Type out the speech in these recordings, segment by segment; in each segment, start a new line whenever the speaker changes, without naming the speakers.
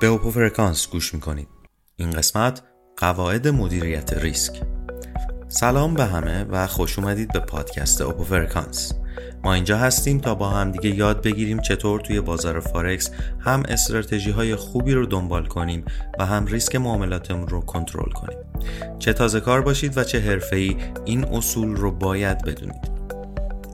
به اوپو فرکانس گوش می‌کنید این قسمت قواعد مدیریت ریسک. سلام به همه و خوش اومدید به پادکست اوپو فرکانس ما اینجا هستیم تا با هم دیگه یاد بگیریم چطور توی بازار فارکس هم استراتژی های خوبی رو دنبال کنیم و هم ریسک معاملاتمون رو کنترل کنیم. چه تازه کار باشید و چه حرفه‌ای این اصول رو باید بدونید.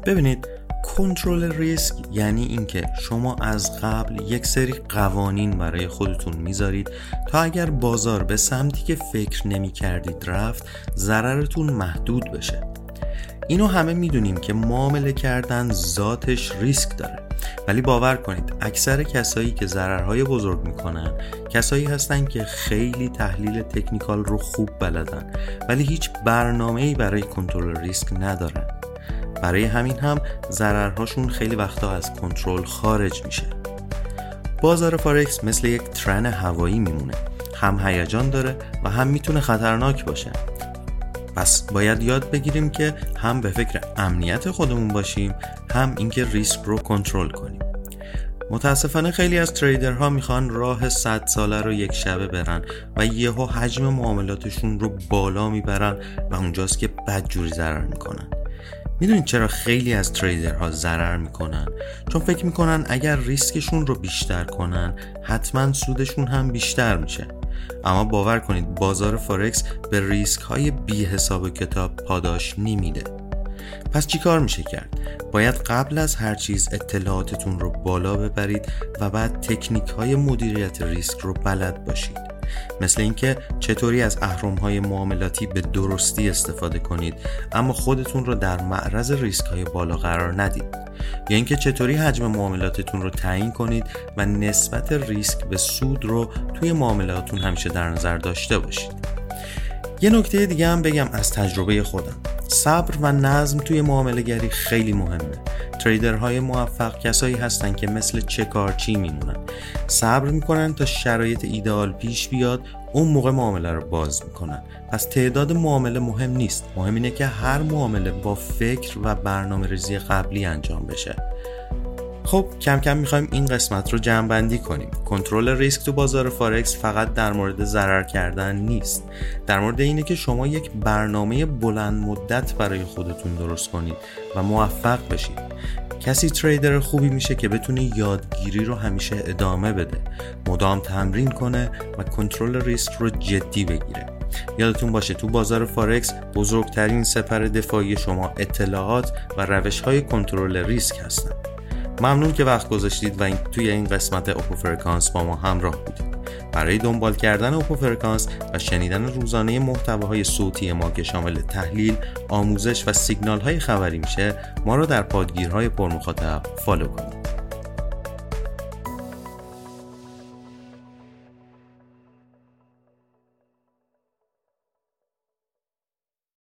ببینید کنترل ریسک یعنی اینکه شما از قبل یک سری قوانین برای خودتون می‌ذارید تا اگر بازار به سمتی که فکر نمی کردید رفت ضررتون محدود بشه. اینو همه می‌دونیم که معامله کردن ذاتش ریسک داره. ولی باور کنید اکثر کسایی که ضررهای بزرگ می‌کنن کسایی هستن که خیلی تحلیل تکنیکال رو خوب بلدن ولی هیچ برنامه‌ای برای کنترل ریسک ندارن. برای همین هم ضررهاشون خیلی وقتا از کنترل خارج میشه. بازار فارکس مثل یک ترن هوایی میمونه. هم هیجان داره و هم می‌تونه خطرناک باشه. پس باید یاد بگیریم که هم به فکر امنیت خودمون باشیم هم اینکه ریسک رو کنترل کنیم. متاسفانه خیلی از تریدرها می‌خوان راه 100 ساله رو یک شبه برن و یهو حجم معاملاتشون رو بالا می‌برن و اونجاست که بدجوری ضرر می‌کنن. می‌دونید چرا خیلی از تریدرها ضرر می‌کنن؟ چون فکر می‌کنن اگر ریسکشون رو بیشتر کنن حتما سودشون هم بیشتر میشه. اما باور کنید بازار فارکس به ریسک های بی حساب کتاب پاداش نمیده. پس چیکار میشه کرد؟ باید قبل از هر چیز اطلاعاتتون رو بالا ببرید و بعد تکنیک های مدیریت ریسک رو بلد باشید. مثل اینکه چطوری از اهرم های معاملاتی به درستی استفاده کنید اما خودتون رو در معرض ریسک های بالا قرار ندید. یا اینکه چطوری حجم معاملاتتون رو تعیین کنید و نسبت ریسک به سود رو توی معاملاتتون همیشه در نظر داشته باشید. یه نکته دیگه هم بگم از تجربه خودم. صبر و نظم توی معامله گری خیلی مهمه. تریدرهای موفق کسایی هستن که مثل چکارچی میمونن. صبر می‌کنن تا شرایط ایدئال پیش بیاد اون موقع معامله رو باز می‌کنن. پس تعداد معامله مهم نیست. مهم اینه که هر معامله با فکر و برنامه ریزی قبلی انجام بشه. خب کم کم می‌خوایم این قسمت رو جمع بندی کنیم. کنترل ریسک تو بازار فارکس فقط در مورد ضرر کردن نیست. در مورد اینه که شما یک برنامه بلند مدت برای خودتون درست کنید و موفق بشید. کسی تریدر خوبی میشه که بتونه یادگیری رو همیشه ادامه بده مدام تمرین کنه و کنترل ریسک رو جدی بگیره. یادتون باشه تو بازار فارکس بزرگترین سپر دفاعی شما اطلاعات و روش های کنترل ریسک هستن. ممنون که وقت گذاشتید و این توی این قسمت اوپو فرکانس با ما همراه بودید. برای دنبال کردن اوپو فرکانس و شنیدن روزانه محتواهای صوتی ما که شامل تحلیل، آموزش و سیگنال های خبری میشه ما رو در پادگیرهای پرمخاطب follow کنید.